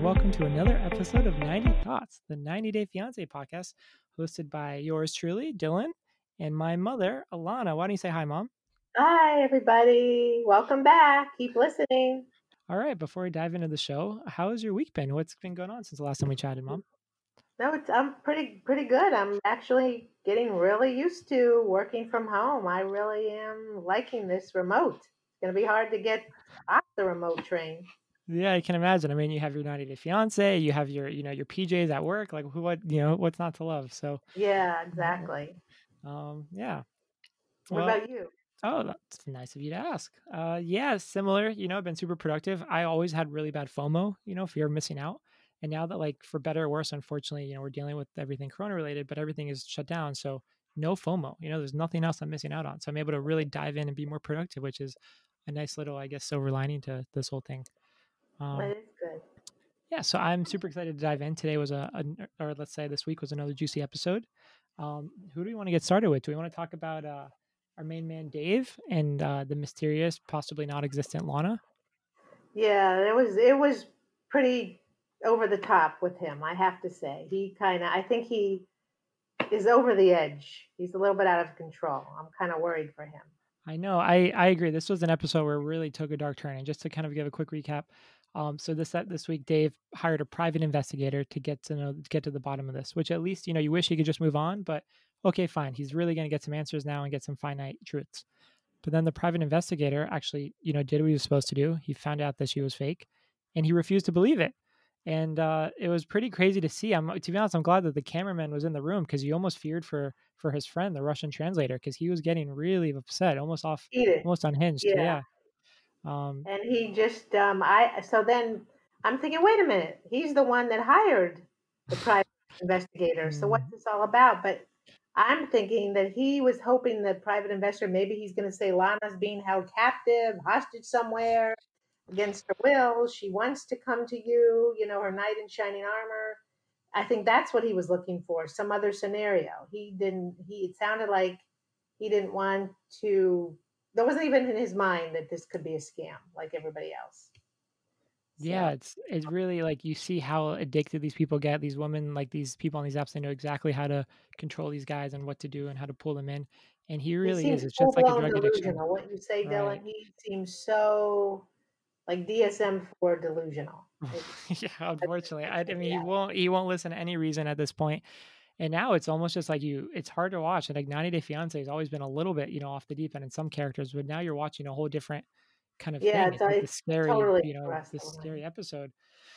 and welcome to another episode of 90 Thoughts, the 90 Day Fiance podcast, hosted by yours truly, Dylan, and my mother, Alana. Why don't you say hi, Mom? Hi, everybody. Welcome back. Keep listening. All right, before we dive into the show, how has your week been? What's been going on since the last time we chatted, Mom? No, it's I'm pretty pretty good. I'm actually getting really used to working from home. I really am liking this remote. It's gonna be hard to get off the remote train. Yeah, I can imagine. I mean, you have your 90 day fiance, you have your, you know, your PJs at work. Like, who, what, you know, what's not to love? So, Yeah, exactly. um, yeah. What Well, about you? oh, that's nice of you to ask. Uh, yeah, similar. You know, I've been super productive. I always had really bad FOMO, you know, fear of missing out. And now that, like, for better or worse, unfortunately, you know, we're dealing with everything Corona related, but everything is shut down. So, no FOMO. You know, there's nothing else I'm missing out on. So, I'm able to really dive in and be more productive, which is a nice little, I guess, silver lining to this whole thing. Um, it is good. yeah, so I'm super excited to dive in. Today was a, a or let's say this week was another juicy episode. Um, who do we want to get started with? Do we want to talk about uh, our main man Dave and uh, the mysterious, possibly not existent Lana? Yeah, it was it was pretty over the top with him, I have to say. He kind of I think he is over the edge. He's a little bit out of control. I'm kind of worried for him. I know. I I agree. This was an episode where it really took a dark turn. And just to kind of give a quick recap, um, so this this week, Dave hired a private investigator to get to know get to the bottom of this. Which at least you know you wish he could just move on, but okay, fine. He's really going to get some answers now and get some finite truths. But then the private investigator actually, you know, did what he was supposed to do. He found out that she was fake, and he refused to believe it. And uh, it was pretty crazy to see. I'm to be honest, I'm glad that the cameraman was in the room because you almost feared for for his friend, the Russian translator, because he was getting really upset, almost off, almost unhinged. Yeah. Yeah. Um, And he just um I so then I'm thinking, wait a minute, he's the one that hired the private investigator. So what's this all about? But I'm thinking that he was hoping that private investor maybe he's going to say Lana's being held captive, hostage somewhere against her will. She wants to come to you, you know, her knight in shining armor. I think that's what he was looking for, some other scenario. He didn't he it sounded like he didn't want to that wasn't even in his mind that this could be a scam like everybody else. yeah, it's it's really like you see how addicted these people get. These women, like these people on these apps, they know exactly how to control these guys and what to do and how to pull them in. And he he really is. It's just like a drug addiction. What you say, right? Dylan? He seems so like DSM four delusional. Yeah, unfortunately, I, I mean, he won't he won't listen to any reason at this point. And now it's almost just like you. It's hard to watch. And like 90 Day Fiance has always been a little bit, you know, off the deep end in some characters, but now you're watching a whole different kind of Yeah, thing. it's, like it's scary, totally you know, this scary episode.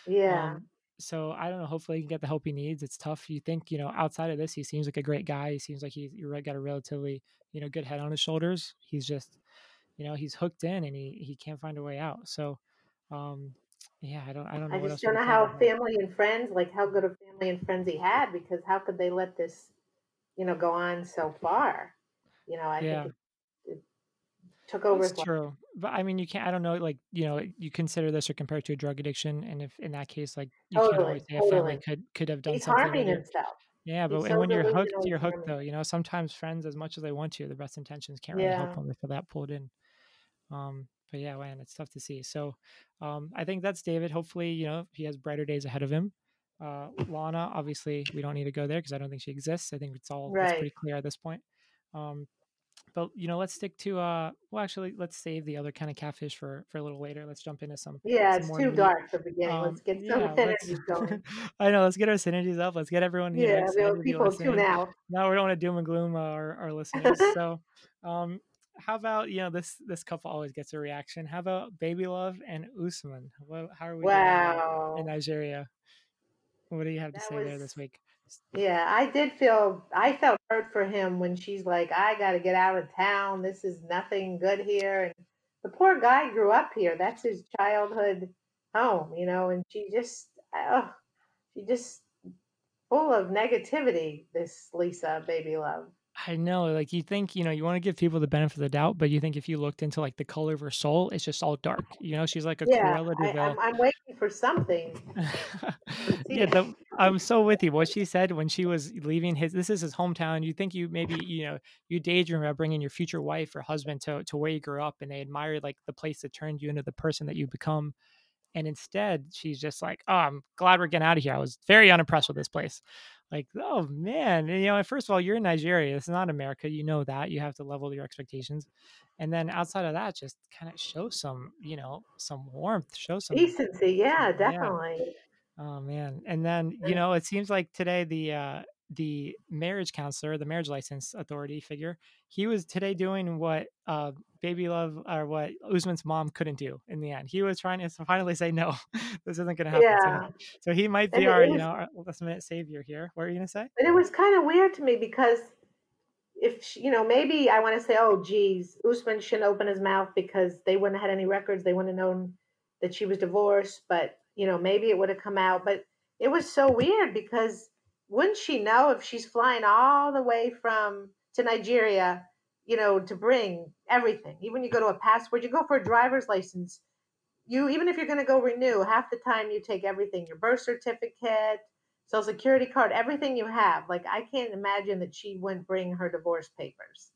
Yeah. Um, so I don't know. Hopefully, he can get the help he needs. It's tough. You think, you know, outside of this, he seems like a great guy. He seems like he's got a relatively, you know, good head on his shoulders. He's just, you know, he's hooked in and he he can't find a way out. So, um, yeah, I don't I don't know I just don't know how about family and friends, like how good of family and friends he had, because how could they let this, you know, go on so far? You know, I Yeah. think it, it took over That's his life. true. But I mean, you can't, I don't know, like, you know, you consider this or compare it to a drug addiction. And if in that case, like, you can't always Totally, say a family could, could have done He's something harming himself. yeah, but so when you're hooked, you're hooked though. You know, sometimes friends, as much as they want to, the best intentions can't really help them if they're that pulled in. Um, but yeah, man, it's tough to see. So, um, I think that's David. Hopefully, you know, he has brighter days ahead of him. Uh, Lana, obviously, we don't need to go there because I don't think she exists. I think it's all that's pretty clear at this point. Um, but you know, let's stick to uh, well, actually, let's save the other kind of catfish for for a little later. Let's jump into some Yeah, some it's too meat. dark for the beginning. Um, Let's get some yeah, synergies going. I know. Let's get our synergies up. Let's get everyone know Yeah, the excited to be people tune out. No, we don't want to doom and gloom our our listeners. So, um, how about you know this this couple always gets a reaction. How about Baby Love and Usman? What, how are we doing uh, in Nigeria? What do you have to That say there this week? Yeah, I did feel I felt hurt for him when she's like, I got to get out of town. This is nothing good here. And the poor guy grew up here. That's his childhood home, you know, and she just, oh, she just full of negativity, this Lisa, baby love. I know, like you think, you know, you want to give people the benefit of the doubt, but you think if you looked into like the color of her soul, it's just all dark. You know, she's like a yeah, Cruella I, I'm, I'm waiting for something. Yeah, the, I'm so with you. What she said when she was leaving his, this is his hometown. You think you maybe, you know, you daydream about bringing your future wife or husband to, to where you grew up and they admire like the place that turned you into the person that you become. And instead, she's just like, "Oh, I'm glad we're getting out of here. I was very unimpressed with this place." Like, oh man, and, you know, first of all, you're in Nigeria. it's not America. You know that. You have to level your expectations. And then outside of that, just kind of show some, you know, some warmth, show some decency. Yeah, definitely. Yeah. Oh man. And then, you know, it seems like today the uh the marriage counselor, the marriage license authority figure, he was today doing what uh, Baby Love or what Usman's mom couldn't do in the end. He was trying to finally say no, this isn't going to happen. Yeah. So, so, he might be and our, was, you know, our last minute savior here. What are you going to say? And it was kind of weird to me because if she, you know, maybe I want to say, oh, geez, Usman shouldn't open his mouth because they wouldn't have had any records. They wouldn't have known that she was divorced, but you know, maybe it would have come out. But it was so weird because wouldn't she know if she's flying all the way from to Nigeria, you know, to bring everything? Even you go to a passport, you go for a driver's license. You even if you're going to go renew, half the time you take everything, your birth certificate, social security card, everything you have. Like I can't imagine that she wouldn't bring her divorce papers.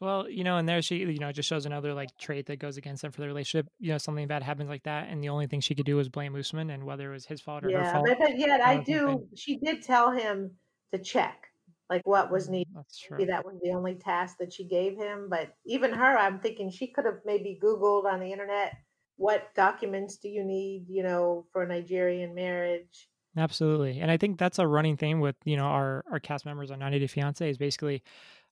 Well, you know, and there she, you know, just shows another like trait that goes against them for the relationship. You know, something bad happens like that, and the only thing she could do was blame Usman, and whether it was his fault or yeah, her fault. but yet I, I do. She did tell him to check like what was mm, needed. That's true. Maybe that was the only task that she gave him. But even her, I'm thinking she could have maybe Googled on the internet what documents do you need, you know, for a Nigerian marriage. Absolutely, and I think that's a running theme with you know our our cast members on 90 Day Fiance is basically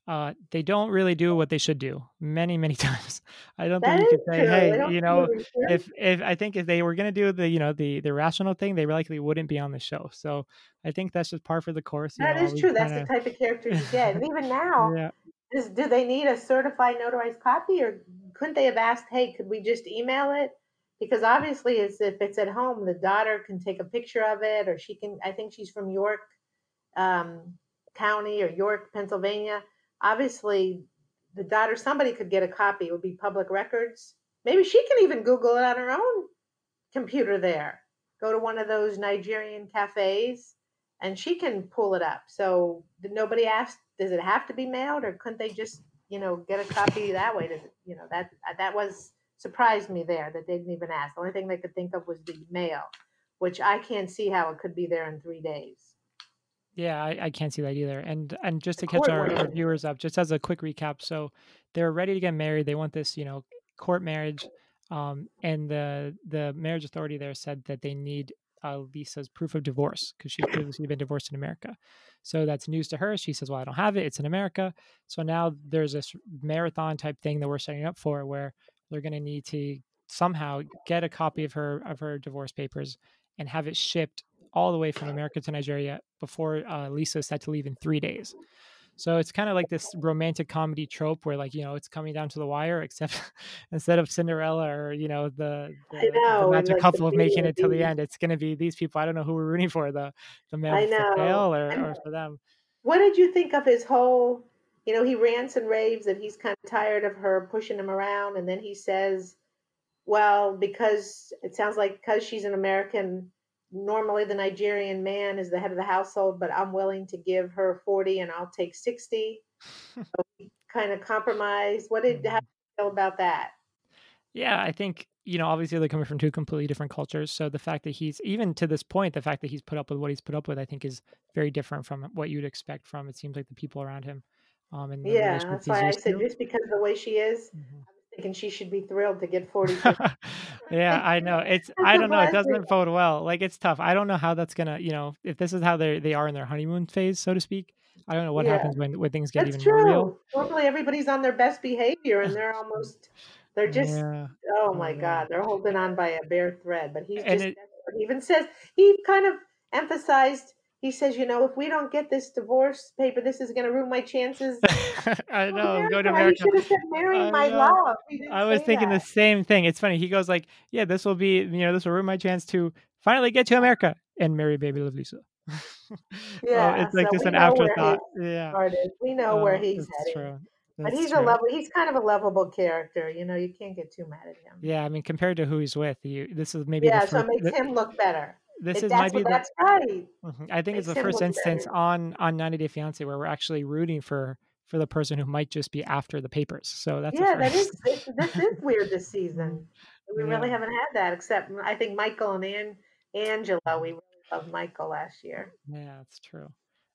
uh, they don't really do what they should do many many times i don't that think you could say true. hey you know if if i think if they were going to do the you know the the rational thing they likely wouldn't be on the show so i think that's just par for the course That know, is true kinda... that's the type of character you get and even now yeah. is, do they need a certified notarized copy or couldn't they have asked hey could we just email it because obviously it's, if it's at home the daughter can take a picture of it or she can i think she's from york um, county or york pennsylvania obviously the daughter somebody could get a copy. It would be public records. Maybe she can even google it on her own computer there. Go to one of those nigerian cafes and she can pull it up. So nobody asked does it have to be mailed or couldn't they just you know get a copy that way? Does it you know that that was surprised me there that they didn't even ask. The only thing they could think of was the mail which i can't see how it could be there in three days yeah, I, I can't see that either. And and just to catch our, our viewers up, just as a quick recap, so they're ready to get married. They want this, you know, court marriage. Um, and the the marriage authority there said that they need uh, Lisa's proof of divorce because she's previously been divorced in America. So that's news to her. She says, "Well, I don't have it. It's in America." So now there's this marathon type thing that we're setting up for, where they're going to need to somehow get a copy of her of her divorce papers and have it shipped all the way from America to Nigeria before uh, Lisa is set to leave in three days. So it's kind of like this romantic comedy trope where, like, you know, it's coming down to the wire, except instead of Cinderella or, you know, the, the, know, the magic like couple of making it to the end, it's going to be these people. I don't know who we're rooting for the, the male for or, or for them. What did you think of his whole, you know, he rants and raves that he's kind of tired of her pushing him around. And then he says, well, because it sounds like because she's an American normally the Nigerian man is the head of the household, but I'm willing to give her 40 and I'll take 60. so kind of compromise. What did how mm-hmm. did you feel about that? Yeah, I think, you know, obviously they're coming from two completely different cultures. So the fact that he's even to this point, the fact that he's put up with what he's put up with, I think is very different from what you'd expect from it seems like the people around him. Um and yeah, that's why I said just because of the way she is, mm-hmm thinking she should be thrilled to get 40. yeah, I know. It's I don't know. It doesn't bode well. Like it's tough. I don't know how that's gonna, you know, if this is how they they are in their honeymoon phase, so to speak. I don't know what yeah. happens when when things get that's even true. more real. Normally everybody's on their best behavior and they're almost they're just yeah. oh my god, they're holding on by a bare thread. But he's just it, even says he kind of emphasized he says, you know, if we don't get this divorce paper, this is going to ruin my chances. I know. Go to America. He should have said, marry my love. I was thinking that. the same thing. It's funny. He goes like, yeah, this will be, you know, this will ruin my chance to finally get to America and marry baby love Lisa. Oh, yeah, oh, it's like so just an afterthought. Yeah, we know where oh, he's headed. True. but he's true. a level. He's kind of a lovable character. You know, you can't get too mad at him. Yeah, I mean, compared to who he's with, you, this is maybe yeah. so it makes the, him look better this is might be the, that's right. Mm-hmm, I think it's, it's the first instance better. on on 90 Day Fiance where we're actually rooting for for the person who might just be after the papers. So that's yeah, that is this, this is weird this season. we really haven't had that except I think Michael and An- Angela. We really loved Michael last year. Yeah, that's true.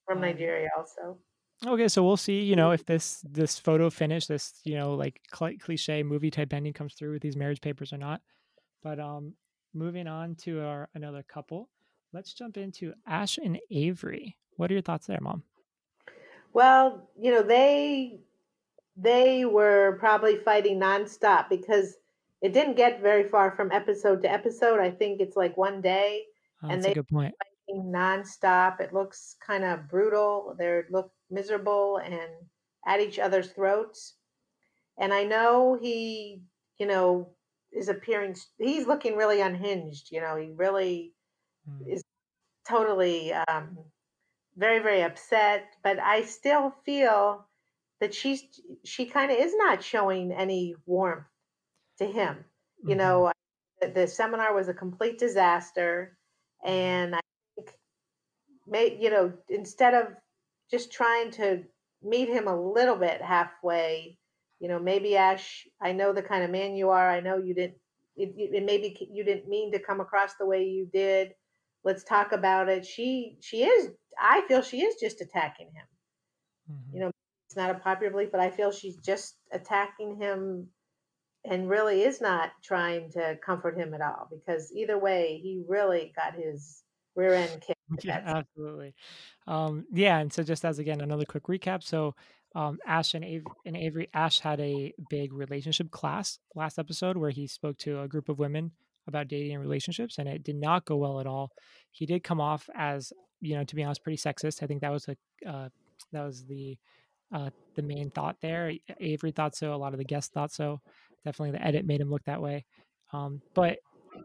From um, Nigeria, also. Okay, so we'll see. You know, if this this photo finish, this you know like cl- cliche movie type ending comes through with these marriage papers or not. But um, moving on to our another couple, let's jump into Ash and Avery. What are your thoughts there, Mom? Well, you know they they were probably fighting nonstop because it didn't get very far from episode to episode. I think it's like one day, oh, and they a good point. Fighting nonstop. It looks kind of brutal. They look miserable and at each other's throats. And I know he, you know, is appearing. He's looking really unhinged. You know, he really mm. is totally um, very, very upset. But I still feel that she's she kind of is not showing any warmth to him. Mm-hmm. You know, the, the, seminar was a complete disaster, mm-hmm. and I think, may, you know, instead of just trying to meet him a little bit halfway, you know, maybe Ash, I know the kind of man you are. I know you didn't. It, it maybe you didn't mean to come across the way you did. Let's talk about it. She she is. I feel she is just attacking him. Mm-hmm. You know, it's not a popular belief, but I feel she's just attacking him and really is not trying to comfort him at all because either way, he really got his rear end kicked. Yeah, absolutely. Um, yeah, and so just as again another quick recap. So um, Ash and, Avery, and Avery, Ash had a big relationship class last episode where he spoke to a group of women about dating and relationships, and it did not go well at all. He did come off as, you know, to be honest, pretty sexist. I think that was a uh, that was the uh, the main thought there. Avery thought so. A lot of the guests thought so. Definitely, the edit made him look that way. Um, but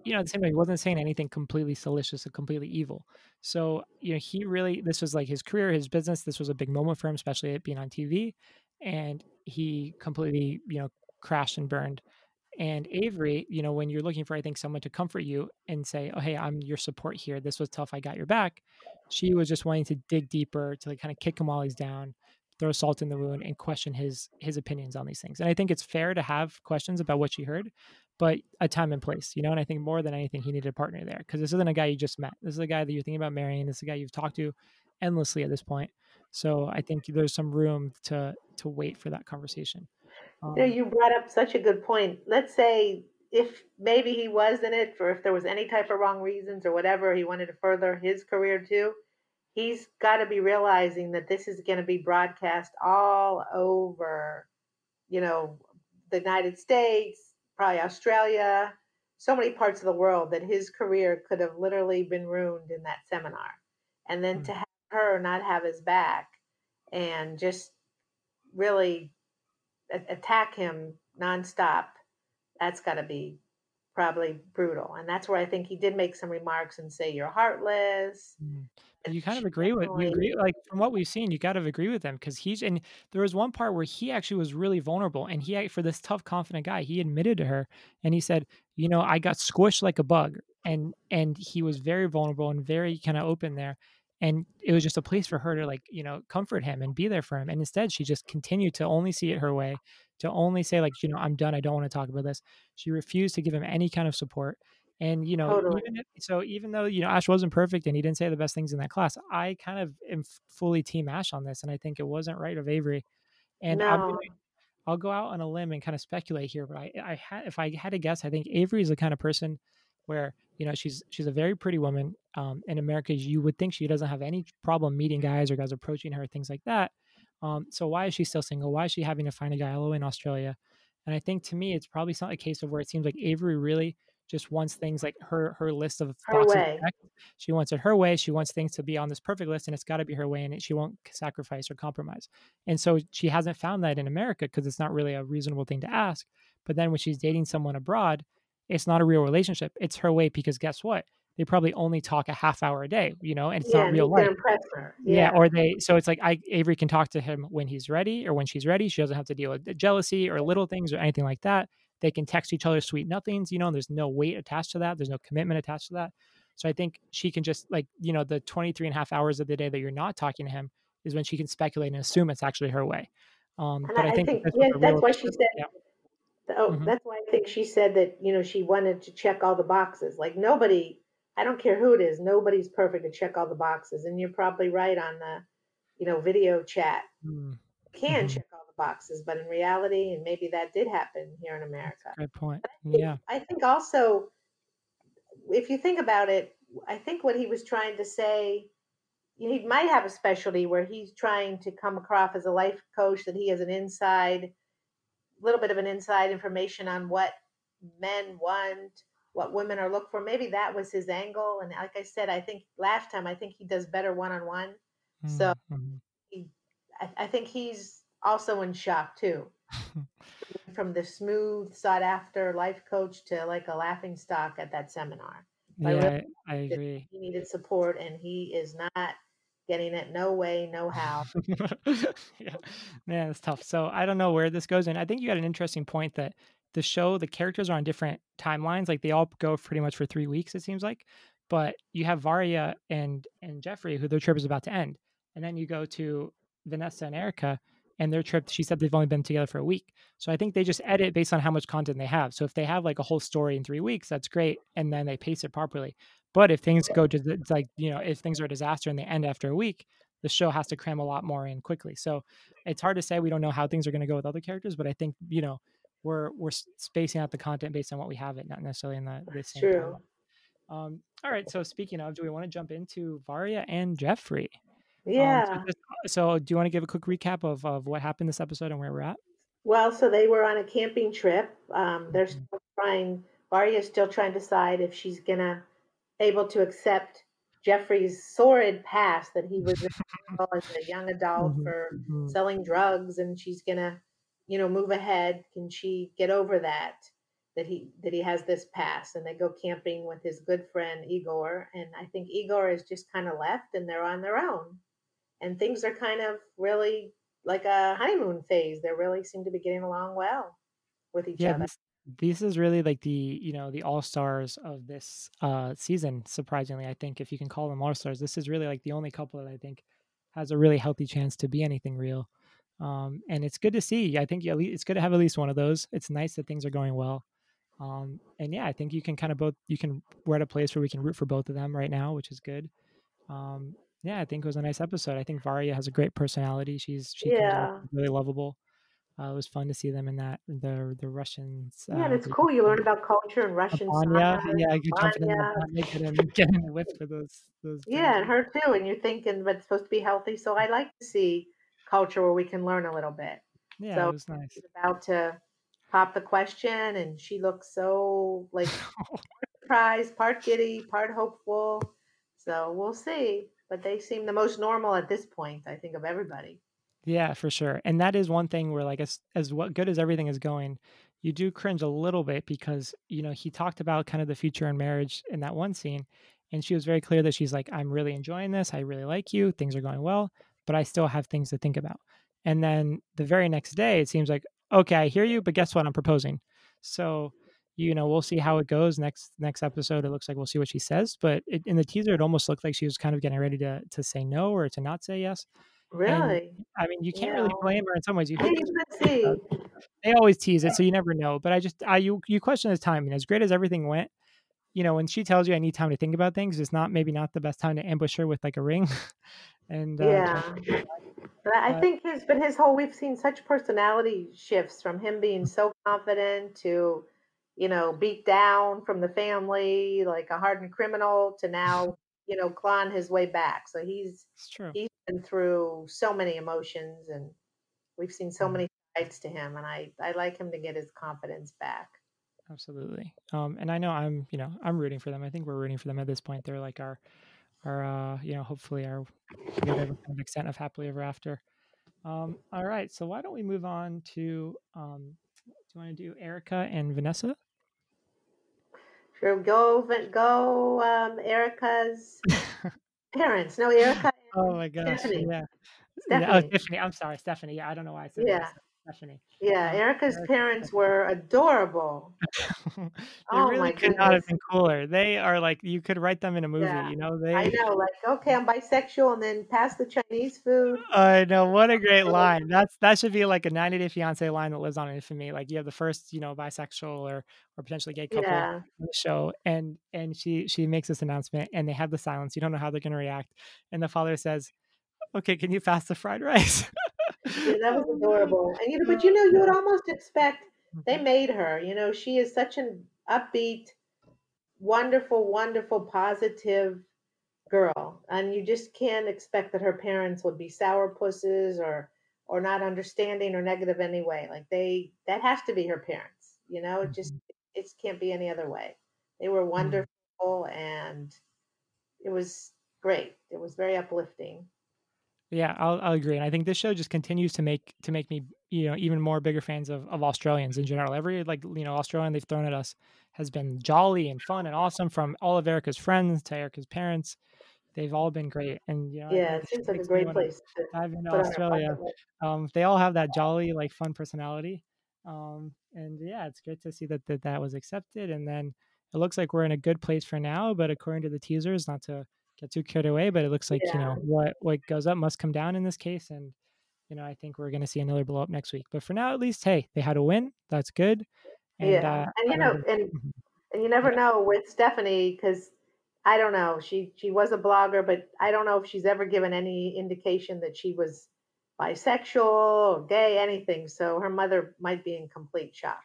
you know, the same time, he wasn't saying anything completely salacious or completely evil. So you know, he really this was like his career, his business. This was a big moment for him, especially it being on TV, and he completely you know crashed and burned. And Avery, you know, when you're looking for, I think, someone to comfort you and say, "Oh, hey, I'm your support here. This was tough. I got your back." She was just wanting to dig deeper to like kind of kick him while he's down, throw salt in the wound and question his his opinions on these things. And I think it's fair to have questions about what she heard, but a time and place, you know. And I think more than anything, he needed a partner there because this isn't a guy you just met. This is a guy that you're thinking about marrying. This is a guy you've talked to endlessly at this point. So I think there's some room to to wait for that conversation. Um, you, know, you brought up such a good point. Let's say if maybe he was in it, for if there was any type of wrong reasons or whatever, he wanted to further his career too he's got to be realizing that this is going to be broadcast all over, you know, the United States, probably Australia, so many parts of the world that his career could have literally been ruined in that seminar. And then mm-hmm. to have her not have his back and just really a- attack him nonstop, that's got to be probably brutal. And that's where I think he did make some remarks and say, You're heartless. Mm you kind of agree with we agree like from what we've seen you got to agree with him because he's and there was one part where he actually was really vulnerable and he for this tough confident guy he admitted to her and he said you know i got squished like a bug and and he was very vulnerable and very kind of open there and it was just a place for her to like you know comfort him and be there for him and instead she just continued to only see it her way to only say like you know i'm done i don't want to talk about this. She refused to give him any kind of support and you know, totally. even if, so even though you know Ash wasn't perfect and he didn't say the best things in that class, I kind of am fully team Ash on this, and I think it wasn't right of Avery. And no. gonna, I'll go out on a limb and kind of speculate here, but I, I had if I had to guess, I think Avery is the kind of person where you know she's she's a very pretty woman. Um, in America, you would think she doesn't have any problem meeting guys or guys approaching her, things like that. Um, so why is she still single? Why is she having to find a guy all the way in Australia? And I think to me, it's probably not a case of where it seems like Avery really just wants things like her her list of her way. She wants it her way. She wants things to be on this perfect list, and it's got to be her way, and she won't sacrifice or compromise. And so she hasn't found that in America because it's not really a reasonable thing to ask. But then when she's dating someone abroad, it's not a real relationship. It's her way because guess what? They probably only talk a half hour a day, you know, and it's yeah, not real life. Yeah. yeah. or they so it's like I Avery can talk to him when he's ready or when she's ready. She doesn't have to deal with jealousy or little things or anything like that. They can text each other sweet nothings, you know, there's no weight attached to that. There's no commitment attached to that. So I think she can just like, you know, the 23 and a half hours of the day that you're not talking to him is when she can speculate and assume it's actually her way. Um, but I, I think, think that's, yeah, that's why she said, yeah. Oh, hmm that's why I think she said that, you know, she wanted to check all the boxes. Like nobody, I don't care who it is, nobody's perfect to check all the boxes. And you're probably right on the, you know, video chat. You can hmm check all the boxes, but in reality, and maybe that did happen here in America. great point. I think, Yeah. I think also, if you think about it, I think what he was trying to say, he might have a specialty where he's trying to come across as a life coach, that he has an inside a little bit of an inside information on what men want, what women are looking for. Maybe that was his angle. And like I said, I think last time I think he does better one on one. So Mm-hmm. he, I, I think he's also in shock too. From the smooth, sought after life coach to like a laughing stock at that seminar. I really Yeah, I, I agree. he needed support and he is not getting it. No way, no how. yeah, man, it's tough. So I don't know where this goes, and I think you had an interesting point that the show, the characters are on different timelines. Like they all go pretty much for three weeks, it seems like. But you have Varya and and Geoffrey, who their trip is about to end, and then you go to Vanessa and Erika, and their trip. She said they've only been together for a week. So I think they just edit based on how much content they have. So if they have like a whole story in three weeks, that's great, and then they pace it properly. But if things go to the- like you know, if things are a disaster and they end after a week, the show has to cram a lot more in quickly. So it's hard to say. We don't know how things are going to go with other characters, but I think you know we're we're spacing out the content based on what we have it, not necessarily in the, the same true. timeline. Um, all right. So speaking of, do we want to jump into Varya and Geoffrey? Um, so, Yeah. just, so do you want to give a quick recap of of what happened this episode and where we're at? Well, so they were on a camping trip. Um, they're Mhm. still trying. Varya's still trying to decide if she's gonna able to accept Geoffrey's sordid past that he was as a young adult Mhm, for mhm. selling drugs, and she's gonna, you know, move ahead. Can she get over that? That he that he has this past, and they go camping with his good friend Igor, and I think Igor is just kind of left, and they're on their own, and things are kind of really like a honeymoon phase. They really seem to be getting along well with each Yeah, other. this this is really like the you know the all stars of this uh season. Surprisingly, I think if you can call them all stars, this is really like the only couple that I think has a really healthy chance to be anything real. Um, and it's good to see. I think at least, it's good to have at least one of those. It's nice that things are going well. Um, and yeah, I think you can kind of both. You can we're at a place where we can root for both of them right now, which is good. Um, yeah, I think it was a nice episode. I think Varya has a great personality. She's she Yeah. really lovable. Uh, it was fun to see them in that the the Russians Yeah, uh, it's cool. You learn about culture and Russian sauna, yeah, you're jumping in the banya. banya, getting getting whipped for those those Yeah, and her too. And you're thinking, but it's supposed to be healthy. So I like to see culture where we can learn a little bit. Yeah, it So was nice. she's about to pop the question, and she looks so like surprised, part giddy, part hopeful. So we'll see. But they seem the most normal at this point, I think, of everybody. Yeah, for sure. And that is one thing where like as as what good as everything is going, you do cringe a little bit because, you know, he talked about kind of the future in marriage in that one scene. And she was very clear that she's like, I'm really enjoying this. I really like you. Things are going well, but I still have things to think about. And then the very next day, it seems like, okay, I hear you, but guess what? I'm proposing. So, you know, we'll see how it goes next next episode. It looks like we'll see what she says. But it, in the teaser, it almost looked like she was kind of getting ready to to say no or to not say yes. And Really? I mean, you can't Yeah. really blame her in some ways. You Yeah, hope you see. they always tease it, so you never know. But I just, I you you question his timing. As great as everything went, you know, when she tells you I need time to think about things, it's not maybe not the best time to ambush her with like a ring. and uh, Yeah. But I I think his, but his whole, we've seen such personality shifts from him being so confident to, you know, beat down from the family, like a hardened criminal, to now, you know, clawing his way back. So he's true. he's been through so many emotions, and we've seen so Mhm. many sides to him. And I I like him to get his confidence back. Absolutely. Um, and I know I'm, you know, I'm rooting for them. I think we're rooting for them at this point. They're like our, our, uh, you know, hopefully our kind of extent of happily ever after. Um, all right. So why don't we move on to, um, do you want to do Erika and Vanessa? Sure, go go um, Erika's parents. No, Erika oh my gosh. Stephanie. Yeah. Yeah. Oh, Stephanie. Tiffany. I'm sorry, Stephanie. Yeah, I don't know why I said Yeah. Vanessa. Yeah, Erika's parents were adorable. they Oh really my could not have been cooler. They are like you could write them in a movie, Yeah. you know. they. I know, like, okay, I'm bisexual, and then pass the Chinese food. I know what a great line. That's that should be like a 90 Day Fiance line that lives on in infamy. Like you have the first, you know, bisexual or or potentially gay couple Yeah. on the show, and and she she makes this announcement, and they have the silence. You don't know how they're going to react, and the father says, "Okay, can you pass the fried rice?" Yeah, that was adorable. And you know, but you know, you would almost expect they Mhm. made her. You know, she is such an upbeat, wonderful, wonderful, positive girl, and you just can't expect that her parents would be sourpusses or or not understanding or negative anyway. Like they, that has to be her parents. You know, it just Mhm. it can't be any other way. They were Mm. wonderful, and it was great. It was very uplifting. Yeah, I'll I'll agree, and I think this show just continues to make to make me, you know, even more bigger fans of of Australians in general. Every like you know Australian they've thrown at us has been jolly and fun and awesome. From all of Erika's friends to Erika's parents, they've all been great. And you know, Yeah, it seems like a great place to into put on Australia. Um, they all have that jolly, like fun personality. Um, and yeah, it's great to see that that, that was accepted. And then it looks like we're in a good place for now. But according to the teasers, not to get too carried away, but it looks like you know what what goes up must come down in this case. And you know, I think we're going to see another blow up next week. But for now, at least, hey, they had a win. That's good. And Yeah, uh, and you know, and and you never Yeah. know with Stephanie because I don't know. She she was a blogger, but I don't know if she's ever given any indication that she was bisexual or gay, anything. So her mother might be in complete shock.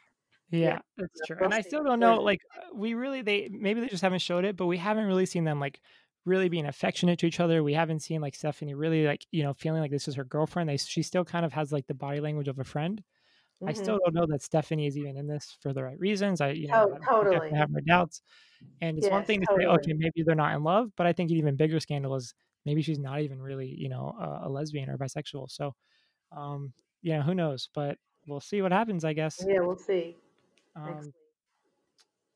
Know, Yeah, that's true. And I still don't know, like, uh, we really, they maybe they just haven't showed it, but we haven't really seen them like really being affectionate to each other. We haven't seen like Stephanie really like, you know, feeling like this is her girlfriend. They, she still kind of has like the body language of a friend. I hmm still don't know that Stephanie is even in this for the right reasons. I, you know, Oh, I think I totally. have my doubts. And it's one thing to say, okay, maybe they're not in love, but I think an even bigger scandal is maybe she's not even really, you know, a, a lesbian or bisexual. So, um, yeah, who knows? But we'll see what happens, I guess. Yeah, we'll see Um,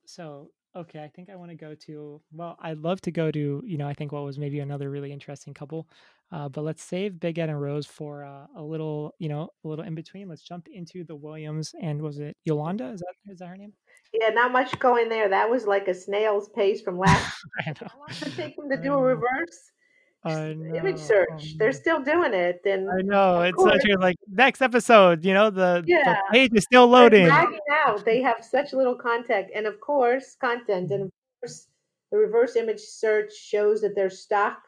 so okay, I think I want to go to. Well, I'd love to go to. You know, I think what was maybe another really interesting couple. Uh, but let's save Big Ed and Rose for uh, a little. You know, a little in between. Let's jump into the Williams and was it Yolanda? Is that is that her name? Yeah, not much going there. That was like a snail's pace from last. I know. Long did it take them to do a reverse I image search? They're still doing it, and I know. It's such a like next episode. You know, the the page is still loading. out. They have such little content, and of course, content, and of course, the reverse image search shows that they're stock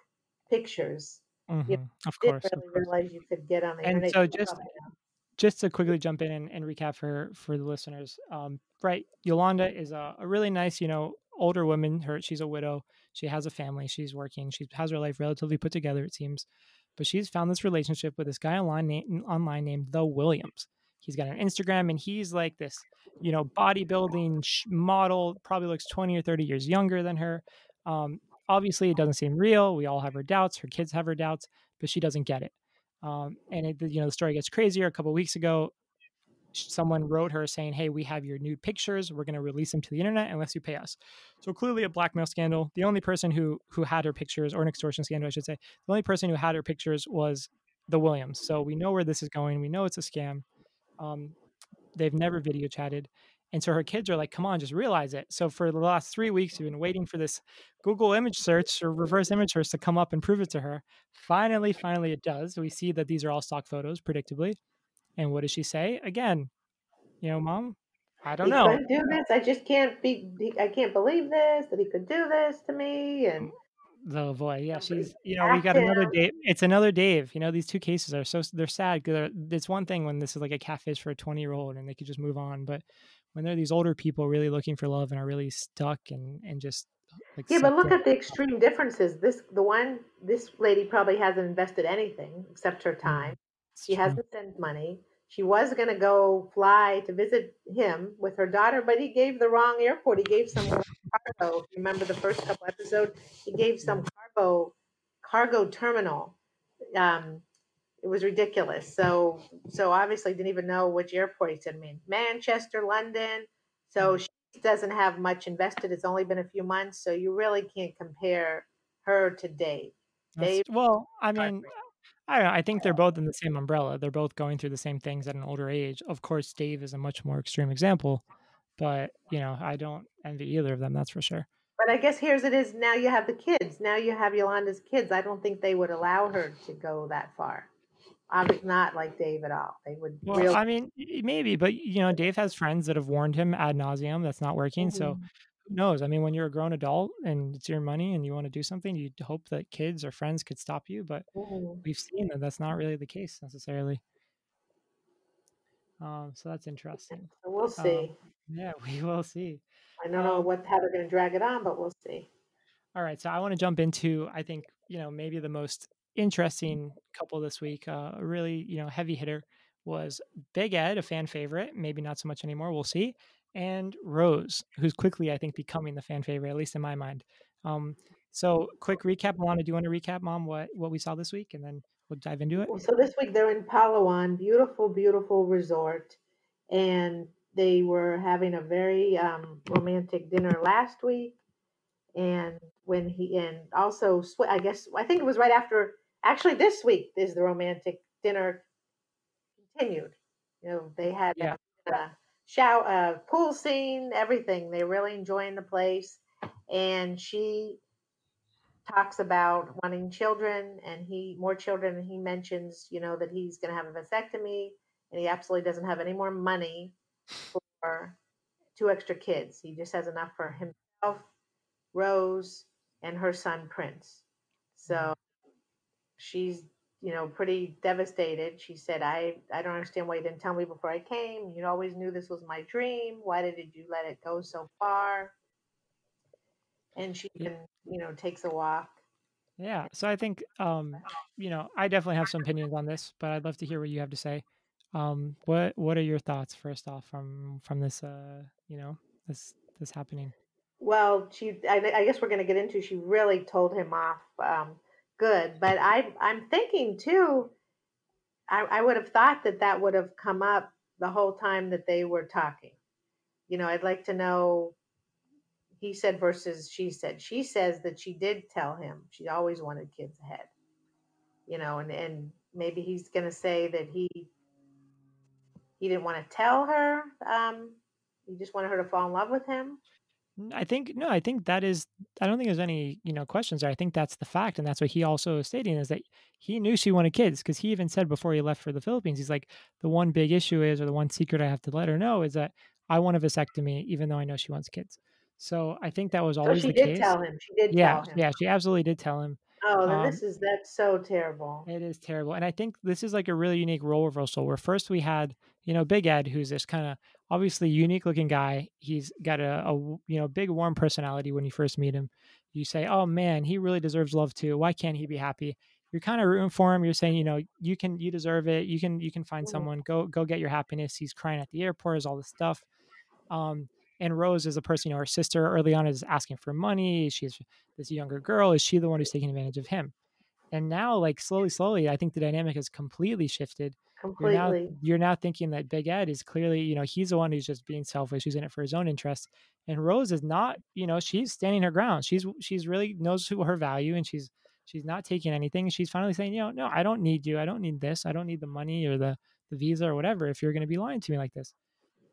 pictures. You hmm Of course, of course. realize you could get on the And internet. so just just to quickly jump in and, and recap for for the listeners um right yolanda is a, a really nice you know older woman her she's a widow she has a family she's working she has her life relatively put together it seems but she's found this relationship with this guy online named online named the williams he's got an instagram and he's like this you know bodybuilding sh- model probably looks 20 or 30 years younger than her um obviously it doesn't seem real we all have our doubts her kids have her doubts but she doesn't get it um, and it, you know the story gets crazier. A couple weeks ago, someone wrote her saying, "Hey, we have your nude pictures. We're going to release them to the internet unless you pay us." So clearly a blackmail scandal. The only person who who had her pictures, or an extortion scandal, I should say, the only person who had her pictures was the Williams. So we know where this is going. We know it's a scam. Um, they've never video chatted. And so her kids are like, come on, just realize it. So for the last three weeks, we've been waiting for this Google image search or reverse image search to come up and prove it to her. Finally, finally, it does. We see that these are all stock photos, predictably. And what does she say? Again, you know, mom, I don't He know. couldn't do this. I just can't be. I can't believe this that he could do this to me. And Oh boy, yeah, she's. You know, we got another. Dave. It's another Dave. You know, these two cases are so they're sad. 'cause they're- It's one thing when this is like a catfish for a twenty-year-old and they could just move on, but when they're these older people really looking for love and are really stuck and and just like Yeah, but look at the extreme differences. This the one. This lady probably hasn't invested anything except her Mm, time. She true. hasn't sent money. She was going to go fly to visit him with her daughter, but he gave the wrong airport. He gave some cargo. Remember the first couple episodes, he gave some cargo cargo terminal. Um, it was ridiculous. So so obviously didn't even know which airport he said. I mean, Manchester, London. So Mm. she doesn't have much invested. It's only been a few months, so you really can't compare her to Dave. Dave, well, I mean. I don't know, I think they're both in the same umbrella. They're both going through the same things at an older age. Of course, Dave is a much more extreme example, but you know, I don't envy either of them. That's for sure. But I guess here's it is now you have the kids. Now you have Yolanda's kids. I don't think they would allow her to go that far. Obviously not like Dave at all. They would Well, real I mean, maybe, but you know, Dave has friends that have warned him ad nauseum that's not working. So Mhm. Who knows? I mean, when you're a grown adult and it's your money and you want to do something, you hope that kids or friends could stop you. But we've seen that that's not really the case necessarily. Um, so that's interesting. So we'll Um, see. yeah, we will see. I don't know Um, what how they're going to drag it on, but we'll see. all right, so I want to jump into I think you know maybe the most interesting couple this week. Uh, a really you know heavy hitter was Big Ed, a fan favorite, maybe not so much anymore. We'll see, and Rose, who's quickly I think becoming the fan favorite, at least in my mind. Um, so quick recap. Alana, do you want to recap, Mom, what what we saw this week, and then we'll dive into it. So this week they're in Palawan, beautiful, beautiful resort, and they were having a very um, romantic dinner last week. And when he and also I guess I think it was right after. Actually, this week is the romantic dinner continued. You know, they had Yeah. a shower, uh, pool scene, everything. They're really enjoying the place, and she talks about wanting children and he more children and he mentions you know that he's going to have a vasectomy and he absolutely doesn't have any more money for two extra kids. He just has enough for himself rose and her son prince. So she's you know pretty devastated she said i i don't understand why you didn't tell me before i came you always knew this was my dream why did you let it go so far and she then you know takes a walk Yeah. So I think, um, you know, I definitely have some opinions on this, but I'd love to hear what you have to say. Um, what What are your thoughts first off from from this, uh, you know, this this happening? Well, she, I, I guess we're going to get into. She really told him off um, good, but I, I'm thinking too. I, I would have thought that that would have come up the whole time that they were talking. You know, I'd like to know. He said versus she said. She says that she did tell him she always wanted kids ahead. You know, and and maybe he's going to say that he he didn't want to tell her. Um, he just wanted her to fall in love with him. N- I think no, I think that is. I don't think there's any you know questions there. I think that's the fact, and that's what he also is stating is that he knew she wanted kids because he even said before he left for the Philippines, he's like, the one big issue is, or the one secret I have to let her know is that I want a vasectomy, even though I know she wants kids. So I think that was So always she the did case. tell him. She did Yeah, tell him. yeah, she absolutely did tell him. Oh, Um, this is that's so terrible. It is terrible. And I think this is like a really unique role reversal where first we had, you know, Big Ed, who's this kind of obviously unique looking guy. He's got a you know, big warm personality when you first meet him. You say, oh man, he really deserves love too. Why can't he be happy? You're kind of rooting for him. You're saying, you know, you can, you deserve it. You can, you can find Mhm. someone. Go, go get your happiness. He's crying at the airport, is all this stuff. Um, and Rose is a person, you know, her sister early on is asking for money. She's this younger girl. Is she the one who's taking advantage of him? and now like slowly slowly i think the dynamic has completely shifted you're now Completely. you're now thinking that big ed is clearly you know he's the one who's just being selfish He's in it for his own interests and rose is not you know she's standing her ground she's she's really knows who her value and she's she's not taking anything she's finally saying you know no i don't need you i don't need this i don't need the money or the the visa or whatever if you're going to be lying to me like this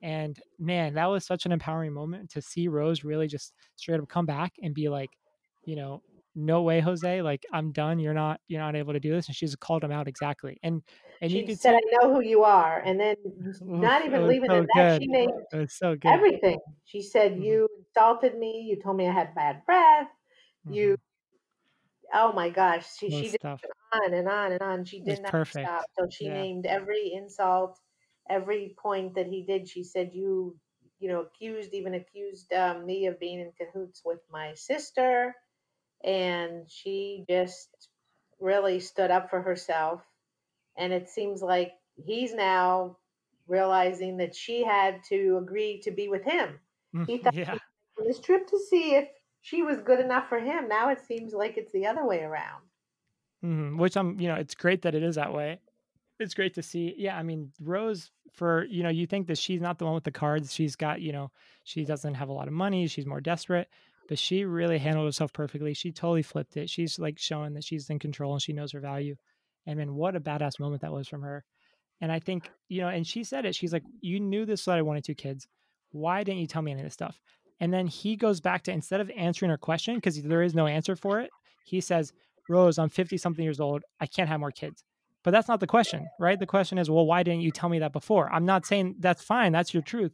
and man that was such an empowering moment to see rose really just straight up come back and be like you know no way jose like i'm done you're not you're not able to do this and she's called him out exactly and and you She could said, "I know who you are," and then not even leaving so that, good she was so good everything. She said, Mhm. "You insulted me. You told me I had bad breath. You, Mhm. oh my gosh." She Those she did stuff on and on and on. She did not perfect stop. So she yeah named every insult, every point that he did. She said, "You, you know, accused even accused um, me of being in cahoots with my sister." and she just really stood up for herself. And it seems like he's now realizing that she had to agree to be with him. Mm, He thought yeah on this trip to see if she was good enough for him. Now it seems like it's the other way around. hmm Which I'm, you know, it's great that it is that way. It's great to see. Yeah, I mean, Rose, for you know, you think that she's not the one with the cards. She's got, you know, she doesn't have a lot of money. She's more desperate, but she really handled herself perfectly. She totally flipped it. She's like showing that she's in control and she knows her value. And man, what a badass moment that was from her. And I think, you know, and she said it. She's like, You knew this that I wanted two kids. Why didn't you tell me any of this stuff? And then he goes back to instead of answering her question, because there is no answer for it, he says, Rose, I'm 50 something years old. I can't have more kids. But that's not the question, right? The question is, well, why didn't you tell me that before? I'm not saying that's fine, that's your truth,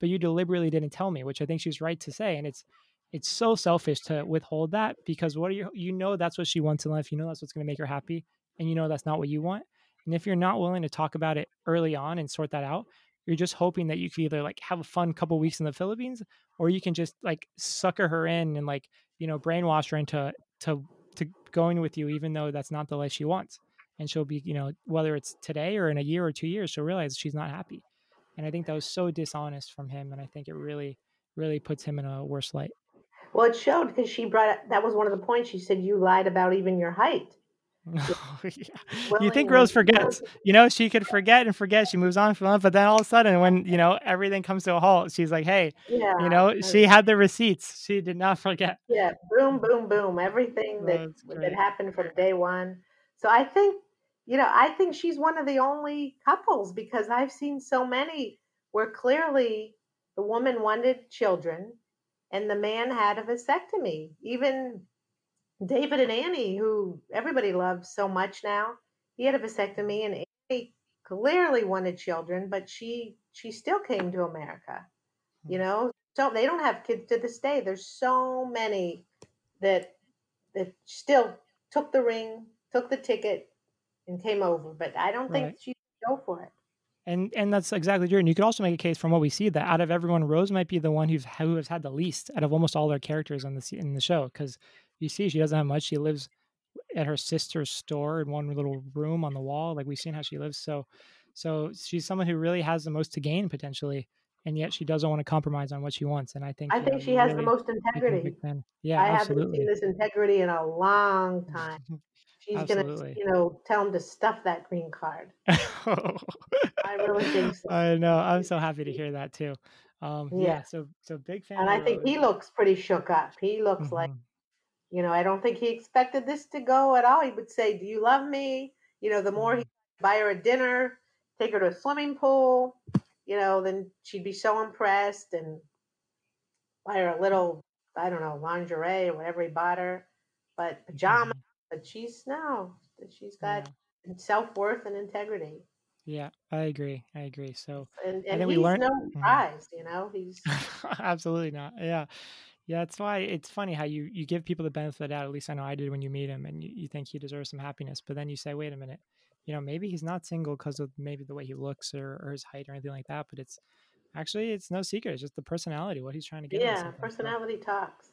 but you deliberately didn't tell me, which I think she's right to say. And it's it's so selfish to withhold that because what are you you know that's what she wants in life. You know that's what's going to make her happy, and you know that's not what you want. And if you're not willing to talk about it early on and sort that out, you're just hoping that you can either like have a fun couple weeks in the Philippines or you can just like sucker her in and like, you know, brainwash her into to to going with you even though that's not the life she wants. And she'll be, you know, whether it's today or in a year or 2 years, she'll realize she's not happy. And I think that was so dishonest from him and I think it really really puts him in a worse light. Well, it showed because she brought that was one of the points. She said you lied about even your height. Oh, yeah. You think Rose forgets? You know, she could forget and forget. She moves on from it, but then all of a sudden, when you know everything comes to a halt, she's like, "Hey, yeah, you know, she had the receipts. She did not forget." Yeah, boom, boom, boom. Everything that that happened from day one. So I think, you know, I think she's one of the only couples because I've seen so many where clearly the woman wanted children and the man had a vasectomy. Even David and Annie, who everybody loves so much now, he had a vasectomy, and Annie clearly wanted children, but she she still came to America. You hmm. know, so they don't have kids to this day. There's so many that that still took the ring, took the ticket, and came over. But I don't think right. she go for it. And and that's exactly true. And you could also make a case from what we see that out of everyone, Rose might be the one who's who has had the least out of almost all their characters on the in the show because you see she doesn't have much. She lives at her sister's store in one little room on the wall. Like we've seen how she lives. So so she's someone who really has the most to gain potentially. And yet she doesn't want to compromise on what she wants. And I think I think she has really the most integrity. Yeah, I absolutely. haven't seen this integrity in a long time. She's gonna, you know, tell him to stuff that green card. I really think so. I know. I'm so happy to hear that too. Um, yeah. yeah. So so big fan. And I think he looks pretty shook up. He looks mm-hmm. like you know, I don't think he expected this to go at all. He would say, Do you love me? You know, the more he mm-hmm. buy her a dinner, take her to a swimming pool, you know, then she'd be so impressed and buy her a little, I don't know, lingerie or whatever he bought her, but pajamas. Mm-hmm. But she's now she's got yeah. self worth and integrity. Yeah, I agree. I agree. So, and, and, and then we learned no mm-hmm. prize, you know, he's absolutely not. Yeah. Yeah, that's why it's funny how you you give people the benefit of the doubt. At least I know I did when you meet him, and you, you think he deserves some happiness. But then you say, wait a minute, you know, maybe he's not single because of maybe the way he looks or, or his height or anything like that. But it's actually it's no secret. It's just the personality, what he's trying to get. Yeah, personality so, talks.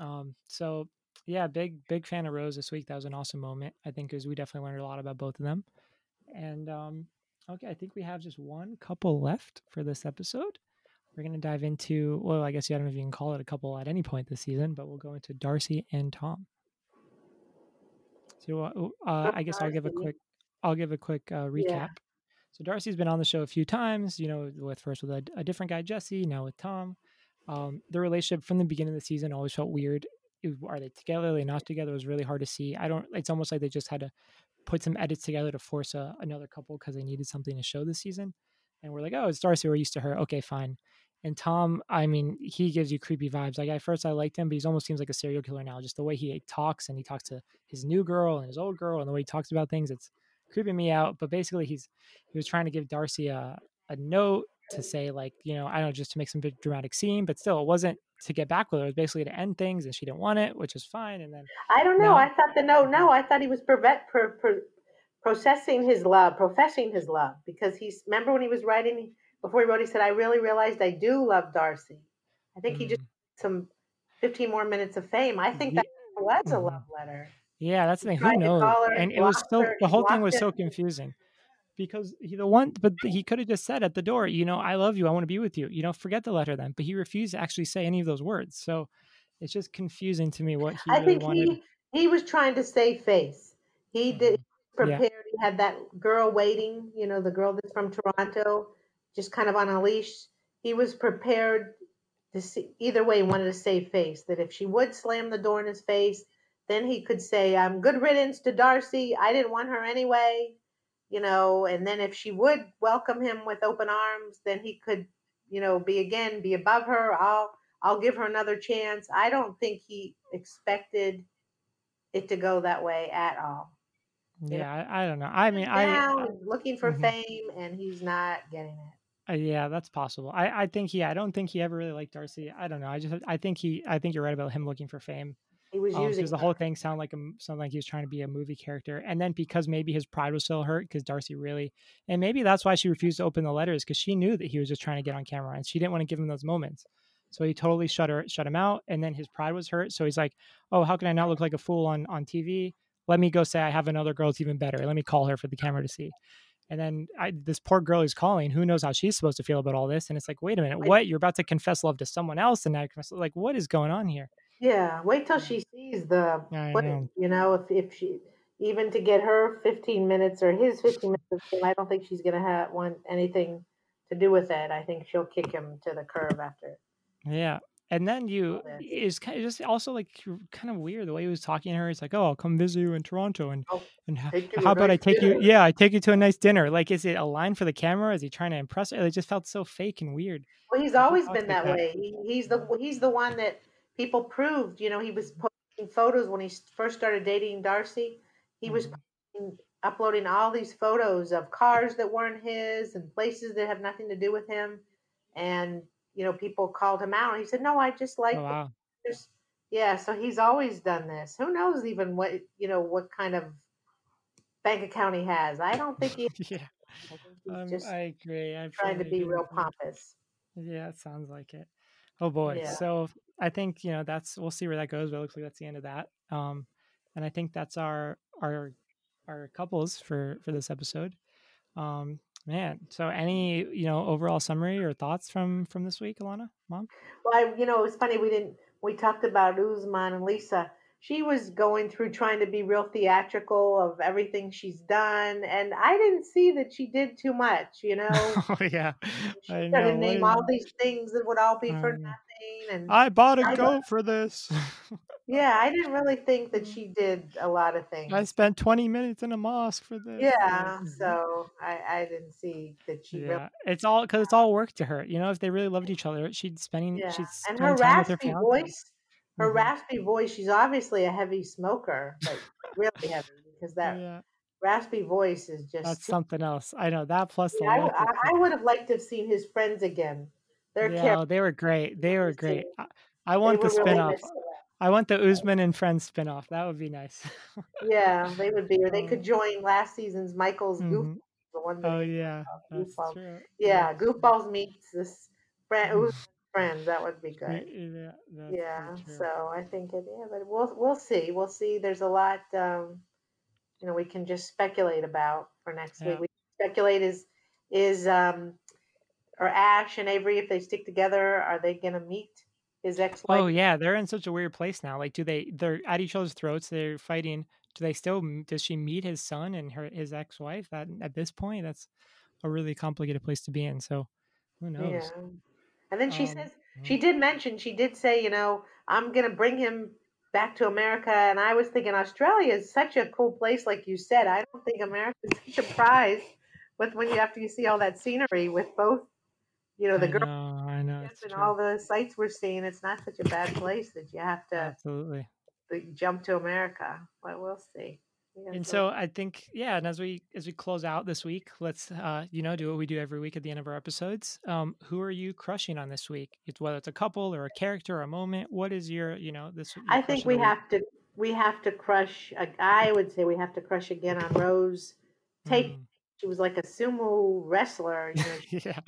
Um. So yeah, big big fan of Rose this week. That was an awesome moment. I think because we definitely learned a lot about both of them. And um, okay, I think we have just one couple left for this episode we're going to dive into well i guess i don't know if you can call it a couple at any point this season but we'll go into darcy and tom so uh, uh i guess i'll give a quick i'll give a quick uh, recap yeah. so darcy's been on the show a few times you know with first with a, a different guy jesse now with tom um, the relationship from the beginning of the season always felt weird are they together are they not together it was really hard to see i don't it's almost like they just had to put some edits together to force a, another couple because they needed something to show this season and we're like oh it's darcy we're used to her okay fine and Tom, I mean, he gives you creepy vibes. Like at first I liked him, but he almost seems like a serial killer now. Just the way he talks and he talks to his new girl and his old girl and the way he talks about things, it's creeping me out. But basically he's he was trying to give Darcy a, a note to say like, you know, I don't know, just to make some big dramatic scene, but still it wasn't to get back with her. It was basically to end things and she didn't want it, which is fine. And then I don't know. Now, I thought the no, no, I thought he was prevent, per, per, processing his love, professing his love because he's remember when he was writing before he wrote, he said, I really realized I do love Darcy. I think mm. he just mm. some 15 more minutes of fame. I think that was a love mm-hmm. letter. Yeah, that's the thing. Who knows? And it was so the whole thing was so confusing because he the one, but he could have just said at the door, you know, I love you. I want to be with you. You know, forget the letter then. But he refused to actually say any of those words. So it's just confusing to me what he. I really think wanted. he he was trying to save face. He did mm-hmm. prepared. Yeah. He had that girl waiting. You know, the girl that's from Toronto just kind of on a leash. He was prepared to see either way, he wanted to save face. That if she would slam the door in his face, then he could say, "I'm good riddance to Darcy. I didn't want her anyway." You know, and then if she would welcome him with open arms, then he could, you know, be again be above her. I'll I'll give her another chance. I don't think he expected it to go that way at all. Yeah? I, I, don't know. I mean, I, I looking for mm-hmm. fame, and he's not getting it. Uh, yeah, that's possible. I, I think he. I don't think he ever really liked Darcy. I don't know. I just. I think he. I think you're right about him looking for fame. He was um, using the whole thing sounded like a sounded like he was trying to be a movie character, and then because maybe his pride was still hurt because Darcy really, and maybe that's why she refused to open the letters because she knew that he was just trying to get on camera and she didn't want to give him those moments. So he totally shut her, shut him out, and then his pride was hurt. So he's like, "Oh, how can I not look like a fool on on TV? Let me go say I have another girl that's even better. Let me call her for the camera to see." And then I, this poor girl is calling. Who knows how she's supposed to feel about all this? And it's like, wait a minute, what? You're about to confess love to someone else, and now confess, like, what is going on here? Yeah, wait till she mm. sees the know. You know, if if she even to get her 15 minutes or his 15 minutes of fame, I don't think she's gonna have want anything to do with it. I think she'll kick him to the curb after. Yeah. And then you is kind of just also like kind of weird the way he was talking to her. It's like, oh, I'll come visit you in Toronto, and oh, and how, how about nice I take dinner. you? Yeah, I take you to a nice dinner. Like, is it a line for the camera? Is he trying to impress her? It just felt so fake and weird. Well, he's always been that, that way. He, he's the he's the one that people proved. You know, he was posting photos when he first started dating Darcy. He mm-hmm. was posting, uploading all these photos of cars that weren't his and places that have nothing to do with him, and you know, people called him out. He said, "No, I just like." Oh, wow. Just, yeah, so he's always done this. Who knows even what you know what kind of bank account he has? I don't think he. yeah, I, um, I agree. I'm trying to be real pompous. Yeah, it sounds like it. Oh boy. Yeah. So I think you know that's we'll see where that goes. But it looks like that's the end of that. Um, and I think that's our our our couples for for this episode. Um, Man, so any you know overall summary or thoughts from from this week, Alana, mom? Well, I, you know, it was funny we didn't we talked about Usman and Lisa. She was going through trying to be real theatrical of everything she's done, and I didn't see that she did too much. You know? oh, yeah, she I started to name all these things that would all be for nothing. And I bought a I goat for this. Yeah, I didn't really think that she did a lot of things. I spent 20 minutes in a mosque for this. Yeah, so I, I didn't see that she. Yeah, really it's all because it's all work to her. You know, if they really loved each other, she'd spending. Yeah, she'd and her raspy her voice, her mm-hmm. raspy voice. She's obviously a heavy smoker, like really heavy, because that yeah. raspy voice is just that's something else. I know that plus yeah, I, I, I, would have liked to have seen his friends again. Their yeah, they were great. They were great. I, I want the spinoff. Really I want the Usman and Friends spinoff. That would be nice. yeah, they would be, or they could join last season's Michael's mm-hmm. Goof. The one oh yeah, Goofballs. Yeah, Goofballs meets this friend, mm-hmm. friends. That would be good. Yeah, yeah. So I think it. Yeah, but we'll we'll see. We'll see. There's a lot. Um, you know, we can just speculate about for next yeah. week. We speculate is is um, or Ash and Avery if they stick together, are they going to meet? his ex. Wife? Oh yeah, they're in such a weird place now. Like, do they? They're at each other's throats. They're fighting. Do they still? Does she meet his son and her his ex wife? That at this point, that's a really complicated place to be in. So, who knows? Yeah. And then she um, says she did mention she did say, you know, I'm gonna bring him back to America. And I was thinking Australia is such a cool place, like you said. I don't think America is such a prize with when you after you see all that scenery with both you know the girl I know, and all the sites we're seeing. It's not such a bad place that you have to absolutely jump to America. But we'll see. and so I think, yeah, and as we as we close out this week, let's uh, you know do what we do every week at the end of our episodes. Um, who are you crushing on this week? It's whether it's a couple or a character or a moment. What is your you know this? I think we have to we have to crush. I would say we have to crush again on Rose. Take mm. she was like a sumo wrestler. You know, yeah,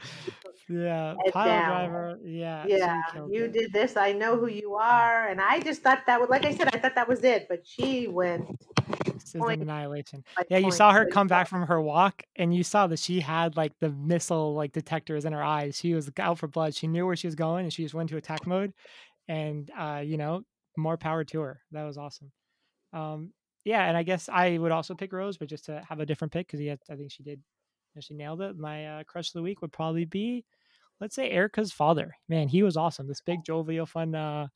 yeah, pile down. driver. Yeah, yeah. You it. did this. I know who you are, and I just thought that was like I said. I thought that was it, but she went. This Point, annihilation. Yeah, you saw her come back from her walk, and you saw that she had like the missile like detectors in her eyes. She was out for blood. She knew where she was going, and she just went to attack mode. And uh, you know, more power to her. That was awesome. Um, yeah, and I guess I would also pick Rose, but just to have a different pick because I think she did, she nailed it. My uh, crush of the week would probably be let's say Erika's father. Man, he was awesome. This big jovial, fun, uh,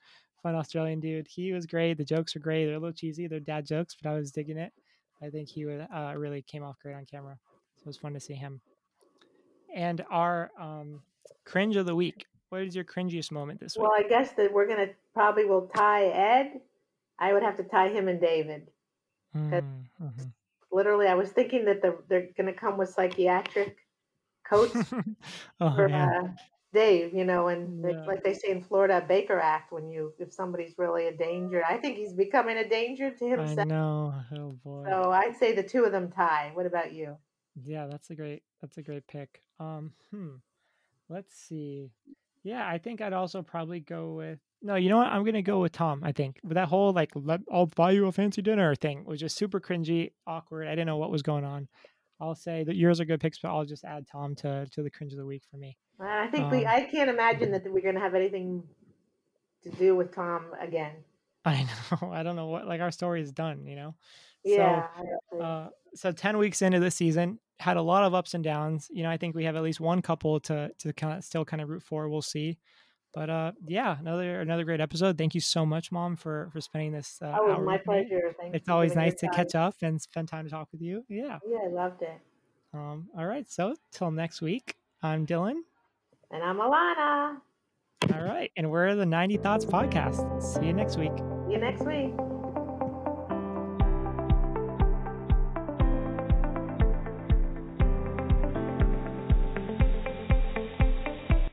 fun Australian dude. He was great. The jokes are great. They're a little cheesy. They're dad jokes, but I was digging it. I think he would uh, really came off great on camera. So it was fun to see him. And our um, cringe of the week. What is your cringiest moment this week? Well. I guess that we're gonna probably will tie Ed. I would have to tie him and David. Mm, mhm. Literally, I was thinking that the, they're gonna come with psychiatric coats oh for man, uh, Dave, you know, and Yeah. like they say in Florida, Baker Act when you if somebody's really a danger. I think he's becoming a danger to himself. I know. Oh boy. So I'd say the two of them tie. What about you? Yeah, that's a great that's a great pick. Um, hmm. Let's see. Yeah, I think I'd also probably go with no, you know what? I'm gonna go with Tom, I think. With that whole like let I'll buy you a fancy dinner thing was just super cringy, awkward. I didn't know what was going on. I'll say that yours are good picks, but I'll just add Tom to to the cringe of the week for me. Uh, I think we. Um, I can't imagine that we're gonna have anything to do with Tom again. I know. I don't know what like our story is done, you know? Yeah. So uh so 10 weeks into the season had a lot of ups and downs you know i think we have at least one couple to to kind of still kind of root for we'll see but uh yeah another another great episode thank you so much mom for for spending this uh, oh, hour my with pleasure. It's always nice to time. catch up and spend time to talk with you yeah Yeah, I loved it. um all right so till next week i'm dylan And I'm Alana. all right and we're the 90 thoughts podcast see you next week See you next week.